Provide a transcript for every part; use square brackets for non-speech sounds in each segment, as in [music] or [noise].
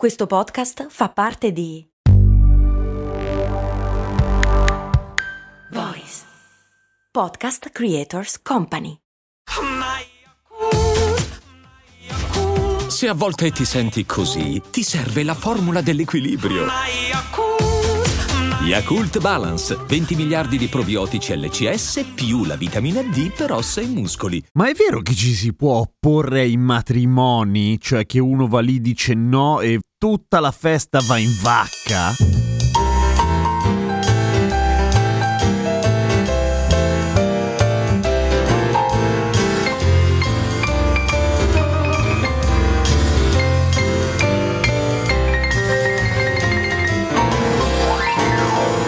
Questo podcast fa parte di Voice Podcast Creators Company. Se a volte ti senti così, ti serve la formula dell'equilibrio. Yakult Balance, 20 miliardi di probiotici LCS più la vitamina D per ossa e muscoli. Ma è vero che ci si può opporre ai matrimoni? Cioè che uno va lì dice no e tutta la festa va in vacca?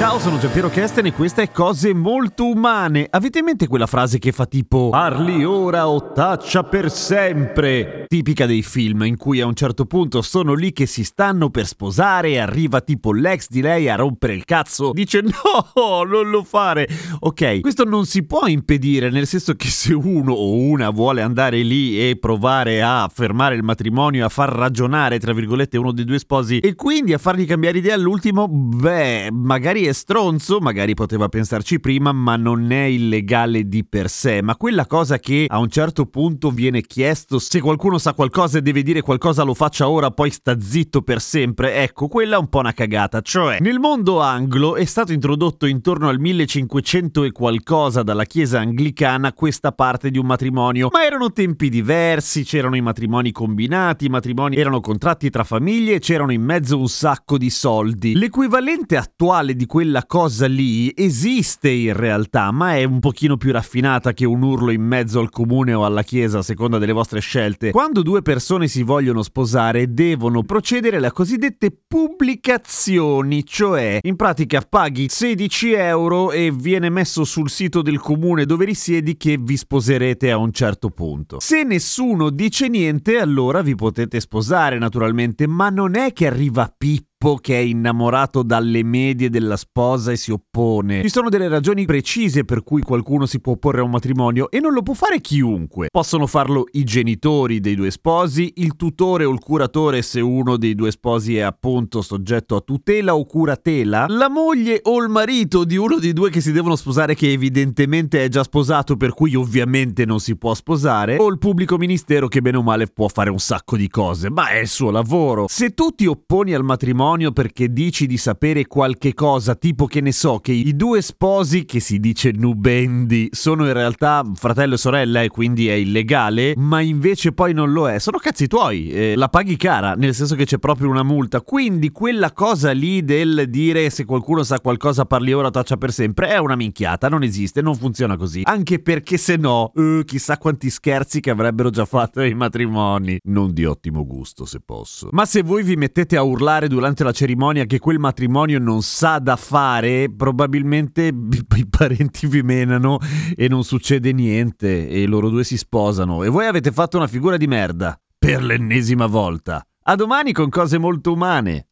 Ciao, sono Giampiero Kesten e questa è Cose Molto Umane. Avete in mente quella frase che fa tipo Parli ora o taccia per sempre? Tipica dei film in cui a un certo punto sono lì che si stanno per sposare e arriva tipo l'ex di lei a rompere il cazzo. Dice no, non lo fare. Ok, questo non si può impedire, nel senso che se uno o una vuole andare lì e provare a fermare il matrimonio, a far ragionare, tra virgolette, uno dei due sposi e quindi a fargli cambiare idea all'ultimo, beh, magari è stronzo, magari poteva pensarci prima, ma non è illegale di per sé. Ma quella cosa che a un certo punto viene chiesto, se qualcuno sa qualcosa e deve dire qualcosa lo faccia ora, poi sta zitto per sempre, ecco, quella è un po' una cagata. Cioè, nel mondo anglo è stato introdotto intorno al 1500 e qualcosa dalla chiesa anglicana questa parte di un matrimonio, ma erano tempi diversi, c'erano i matrimoni combinati, i matrimoni erano contratti tra famiglie c'erano in mezzo un sacco di soldi. L'equivalente attuale di quella cosa lì esiste in realtà, ma è un pochino più raffinata che un urlo in mezzo al comune o alla chiesa a seconda delle vostre scelte. Quando due persone si vogliono sposare devono procedere alle cosiddette pubblicazioni, cioè in pratica paghi 16 euro e viene messo sul sito del comune dove risiedi che vi sposerete a un certo punto. Se nessuno dice niente allora vi potete sposare naturalmente, ma non è che arriva Pippo che è innamorato dalle medie della sposa e si oppone. Ci sono delle ragioni precise per cui qualcuno si può opporre a un matrimonio e non lo può fare chiunque. Possono farlo i genitori dei due sposi, il tutore o il curatore se uno dei due sposi è appunto soggetto a tutela o curatela, la moglie o il marito di uno dei due che si devono sposare che evidentemente è già sposato per cui ovviamente non si può sposare, o il pubblico ministero che bene o male può fare un sacco di cose, ma è il suo lavoro. Se tu ti opponi al matrimonio perché dici di sapere qualche cosa, tipo che ne so, che i due sposi, che si dice nubendi, sono in realtà fratello e sorella e quindi è illegale, ma invece poi non lo è, sono cazzi tuoi, eh, la paghi cara, nel senso che c'è proprio una multa, quindi quella cosa lì del dire se qualcuno sa qualcosa parli ora taccia per sempre è una minchiata, non esiste, non funziona così, anche perché se no, eh, chissà quanti scherzi che avrebbero già fatto ai matrimoni, non di ottimo gusto se posso. Ma se voi vi mettete a urlare durante la cerimonia che quel matrimonio non sa da fare, probabilmente [laughs] i parenti vi menano e non succede niente e loro due si sposano e voi avete fatto una figura di merda per l'ennesima volta. A domani con cose molto umane.